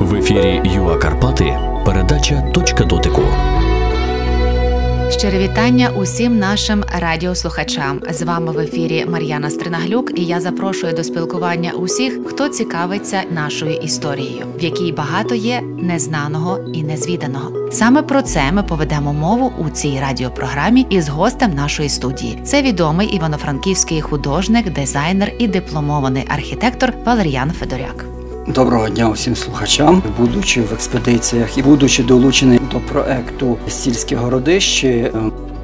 В ефірі Юа Карпати передача Точка дотику. Щире вітання усім нашим радіослухачам. З вами в ефірі Мар'яна Стринаглюк, і я запрошую до спілкування усіх, хто цікавиться нашою історією, в якій багато є незнаного і незвіданого. Саме про це ми поведемо мову у цій радіопрограмі із гостем нашої студії. Це відомий івано-франківський художник, дизайнер і дипломований архітектор Валеріан Федоряк. Доброго дня усім слухачам, будучи в експедиціях і будучи долучений до проекту Стільське городище,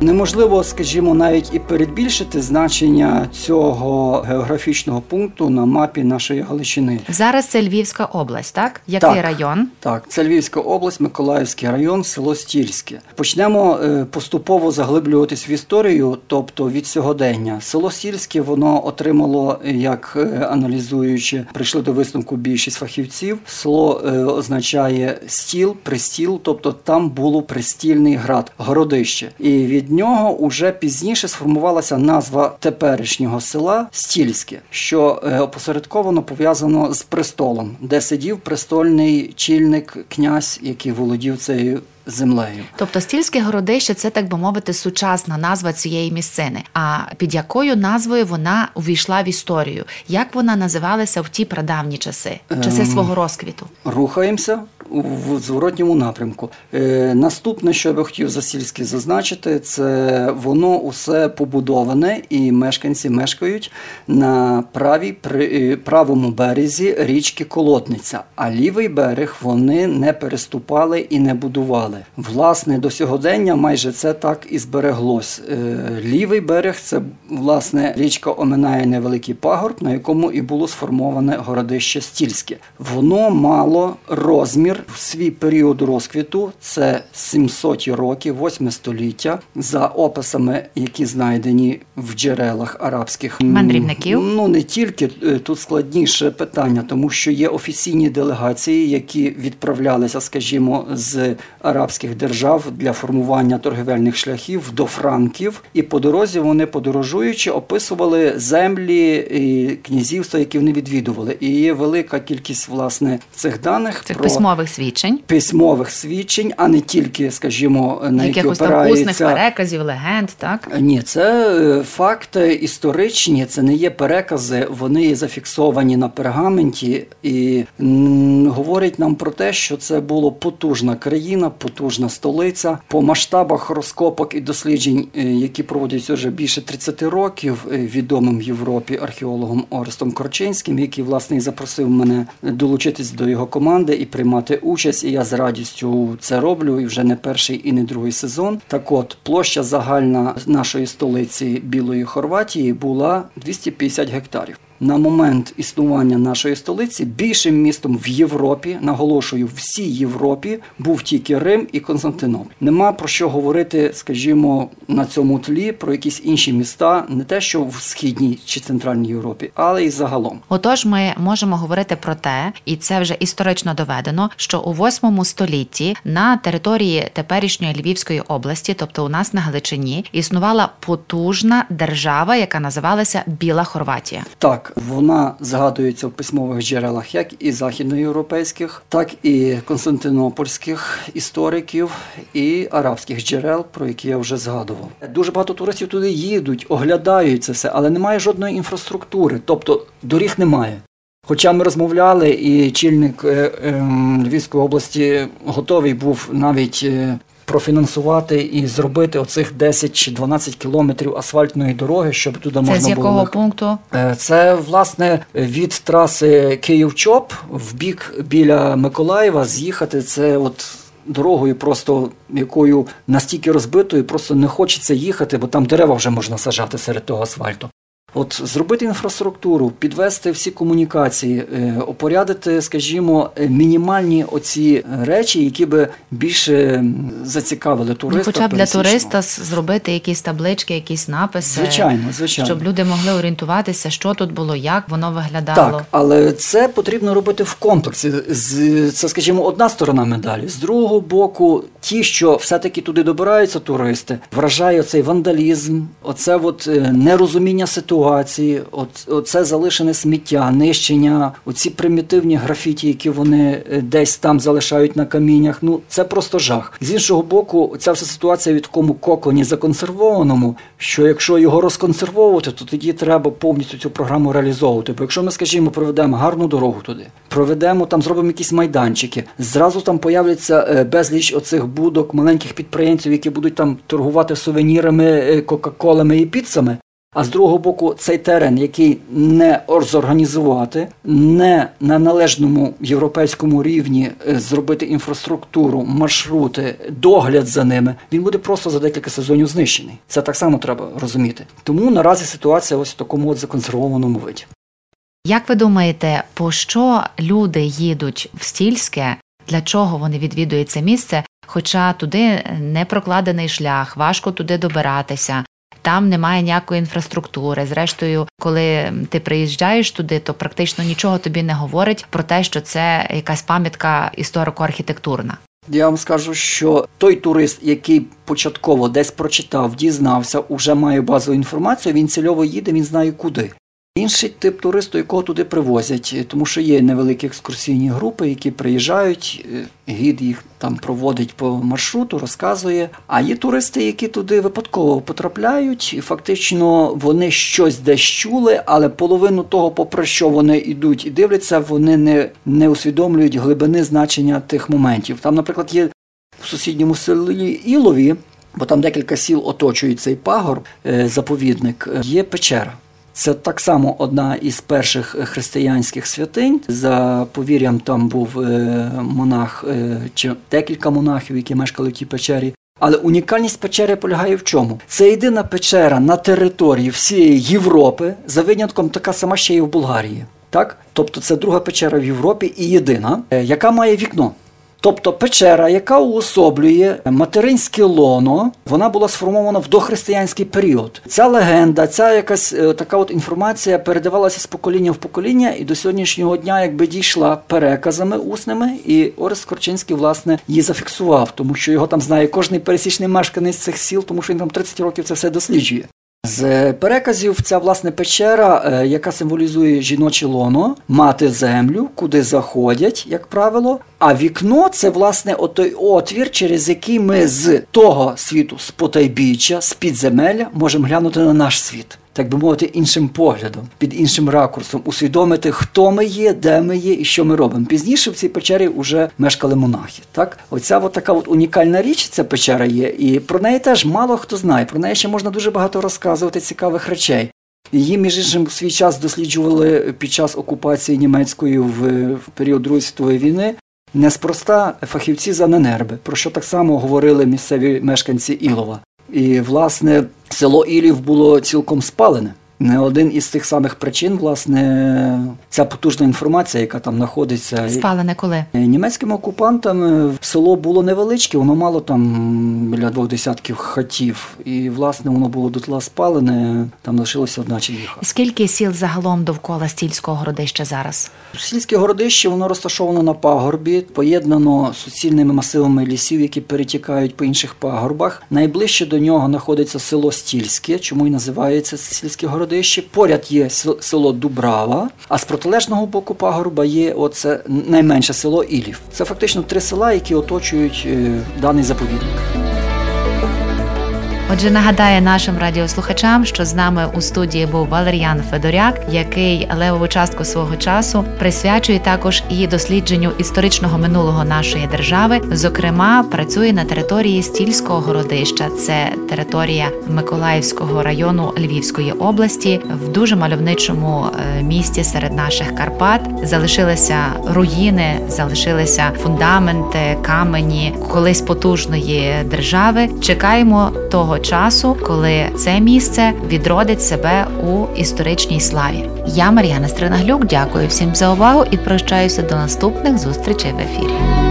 Неможливо, скажімо, навіть і передбільшити значення цього географічного пункту на мапі нашої Галичини. Зараз це Львівська область, так? Який так, район? Так, це Львівська область, Миколаївський район, село Стільське. Почнемо е, поступово заглиблюватись в історію, тобто від сьогодення. Село Стільське воно отримало, як е, аналізуючи, прийшли до висновку більшість фахівців. Село е, означає стіл, пристіл, тобто там було пристільний град, городище. І від від нього уже пізніше сформувалася назва теперішнього села Стільське, що е, опосередковано пов'язано з престолом, де сидів престольний чільник князь, який володів цією. Землею, тобто стільське городище це так би мовити сучасна назва цієї місцини. А під якою назвою вона увійшла в історію? Як вона називалася в ті прадавні часи, часи ем, свого розквіту? Рухаємося в зворотньому напрямку. Е, Наступне, що я би хотів за сільське зазначити, це воно усе побудоване, і мешканці мешкають на правій при е, правому березі річки Колотниця, а лівий берег вони не переступали і не будували. Власне, до сьогодення майже це так і збереглось. Е, лівий берег це власне річка оминає невеликий пагорб, на якому і було сформоване городище Стільське. Воно мало розмір в свій період розквіту, це 700 роки, 8 століття, за описами, які знайдені в джерелах арабських мандрівників. Ну не тільки е, тут складніше питання, тому що є офіційні делегації, які відправлялися, скажімо, з арабських держав для формування торгівельних шляхів до Франків, і по дорозі вони подорожуючи описували землі і князівства, які вони відвідували. І є велика кількість власне цих даних цих про письмових свідчень, письмових свідчень, а не тільки, скажімо, на які Якихось опирається... переказів, легенд, так? Ні, це е, факти історичні, це не є перекази, вони є зафіксовані на пергаменті. І говорять нам про те, що це була потужна країна, потужна столиця по масштабах розкопок і досліджень, е, які проводяться вже більше 30 років, е, відомим в Європі археологом Орестом Корчинським, який власне і запросив мене долучитись до його команди і приймати участь, і я з радістю це роблю. І вже не перший і не другий сезон. Так, от площа загальна нашої столиці Білої Хорватії була 250 гектарів на момент існування нашої столиці більшим містом в Європі, наголошую, всій Європі був тільки Рим і Константинополь. Нема про що говорити, скажімо, на цьому тлі про якісь інші міста, не те, що в східній чи центральній Європі, але й загалом. Отож, ми можемо говорити про те, і це вже історично доведено, що у 8 столітті на території теперішньої Львівської області, тобто у нас на Галичині, існувала потужна держава, яка називалася Біла Хорватія. Так вона згадується в письмових джерелах як і західноєвропейських, так і константинопольських істориків і арабських джерел, про які я вже згадував. Дуже багато туристів туди їдуть, оглядають це все, але немає жодної інфраструктури, тобто доріг немає. Хоча ми розмовляли, і чільник е, ем, Львівської області готовий був навіть е, профінансувати і зробити оцих 10 чи 12 кілометрів асфальтної дороги, щоб туди можна було... Це з якого було... пункту? Е, це власне від траси Київ-Чоп в бік біля Миколаєва з'їхати. Це от. Дорогою, просто якою настільки розбитою, просто не хочеться їхати, бо там дерева вже можна сажати серед того асфальту. От зробити інфраструктуру, підвести всі комунікації, е, опорядити, скажімо, мінімальні оці речі, які би більше зацікавили туриста. Ну, Хоча б для туриста зробити якісь таблички, якісь написи, звичайно, звичайно, щоб люди могли орієнтуватися, що тут було, як воно виглядало. Так, але це потрібно робити в комплексі. Це, скажімо, одна сторона медалі. З другого боку, ті, що все-таки туди добираються туристи, вражає цей вандалізм, оце от е, нерозуміння ситуації оце залишене сміття, нищення, оці примітивні графіті, які вони е, десь там залишають на каміннях. Ну це просто жах. З іншого боку, ця вся ситуація в такому коконі законсервованому, що якщо його розконсервовувати, то тоді треба повністю цю програму реалізовувати. Бо якщо ми, скажімо, проведемо гарну дорогу туди, проведемо там, зробимо якісь майданчики, зразу там появляться е, безліч оцих будок маленьких підприємців, які будуть там торгувати сувенірами, е, кока-колами і піцами. А з другого боку, цей терен, який не зорганізувати, не на належному європейському рівні е, зробити інфраструктуру, маршрути, догляд за ними, він буде просто за декілька сезонів знищений. Це так само треба розуміти. Тому наразі ситуація ось в такому от законсервованому виді. Як ви думаєте, по що люди їдуть в стільське? Для чого вони відвідують це місце? Хоча туди не прокладений шлях, важко туди добиратися, там немає ніякої інфраструктури. Зрештою, коли ти приїжджаєш туди, то практично нічого тобі не говорить про те, що це якась пам'ятка історико-архітектурна. Я вам скажу, що той турист, який початково десь прочитав, дізнався, уже має базову інформацію. Він цільово їде, він знає куди. Інший тип туристу, якого туди привозять, тому що є невеликі екскурсійні групи, які приїжджають, е, гід їх там проводить по маршруту, розказує. А є туристи, які туди випадково потрапляють, і фактично вони щось десь чули, але половину того, попри що вони йдуть і дивляться, вони не, не усвідомлюють глибини значення тих моментів. Там, наприклад, є в сусідньому селі Ілові, бо там декілька сіл оточують цей пагор, е, заповідник, е, є печера. Це так само одна із перших християнських святинь. За повір'ям, там був е, монах е, чи декілька монахів, які мешкали в тій печері. Але унікальність печери полягає в чому? Це єдина печера на території всієї Європи, за винятком така сама ще й в Болгарії. Так? Тобто це друга печера в Європі і єдина, е, яка має вікно. Тобто печера, яка уособлює материнське лоно, вона була сформована в дохристиянський період. Ця легенда, ця якась е, така от інформація передавалася з покоління в покоління, і до сьогоднішнього дня якби дійшла переказами усними, і Орес Корчинський, власне, її зафіксував, тому що його там знає кожний пересічний мешканець цих сіл, тому що він там 30 років це все досліджує. З переказів ця власне печера, е, яка символізує жіноче лоно, мати землю, куди заходять, як правило. А вікно це власне отой отвір, через який ми з того світу, з потайбіччя, з підземелля можемо глянути на наш світ так би мовити, іншим поглядом, під іншим ракурсом, усвідомити, хто ми є, де ми є і що ми робимо. Пізніше в цій печері вже мешкали монахи. Так, оця от така от унікальна річ, ця печера є, і про неї теж мало хто знає. Про неї ще можна дуже багато розказувати цікавих речей. Її, між іншим, свій час досліджували під час окупації німецької в, в період Другої світової війни. Неспроста фахівці за Ненерби, про що так само говорили місцеві мешканці Ілова. І, власне, село Ілів було цілком спалене. Не один із тих самих причин, власне, ця потужна інформація, яка там знаходиться. Спалене коли? Німецькими окупантами село було невеличке, воно мало там біля двох десятків хатів. І, власне, воно було дотла спалене, там лишилося одна чи дві хати. Скільки сіл загалом довкола стільського городища зараз? Сільське городище воно розташовано на пагорбі, поєднано з суцільними масивами лісів, які перетікають по інших пагорбах. Найближче до нього знаходиться село Стільське, чому і називається сільське городище городищі. Поряд є село Дубрава, а з протилежного боку пагорба є оце найменше село Ілів. Це фактично три села, які оточують е, даний заповідник. Отже, нагадаю нашим радіослухачам, що з нами у студії був Валеріан Федоряк, який левову частку свого часу присвячує також і дослідженню історичного минулого нашої держави. Зокрема, працює на території стільського городища, це територія Миколаївського району Львівської області, в дуже мальовничому е, місті серед наших Карпат. Залишилися руїни, залишилися фундаменти, камені колись потужної держави. Чекаємо часу, коли це місце відродить себе у історичній славі. Я Мар'яна Стринаглюк, дякую всім за увагу і прощаюся до наступних зустрічей в ефірі.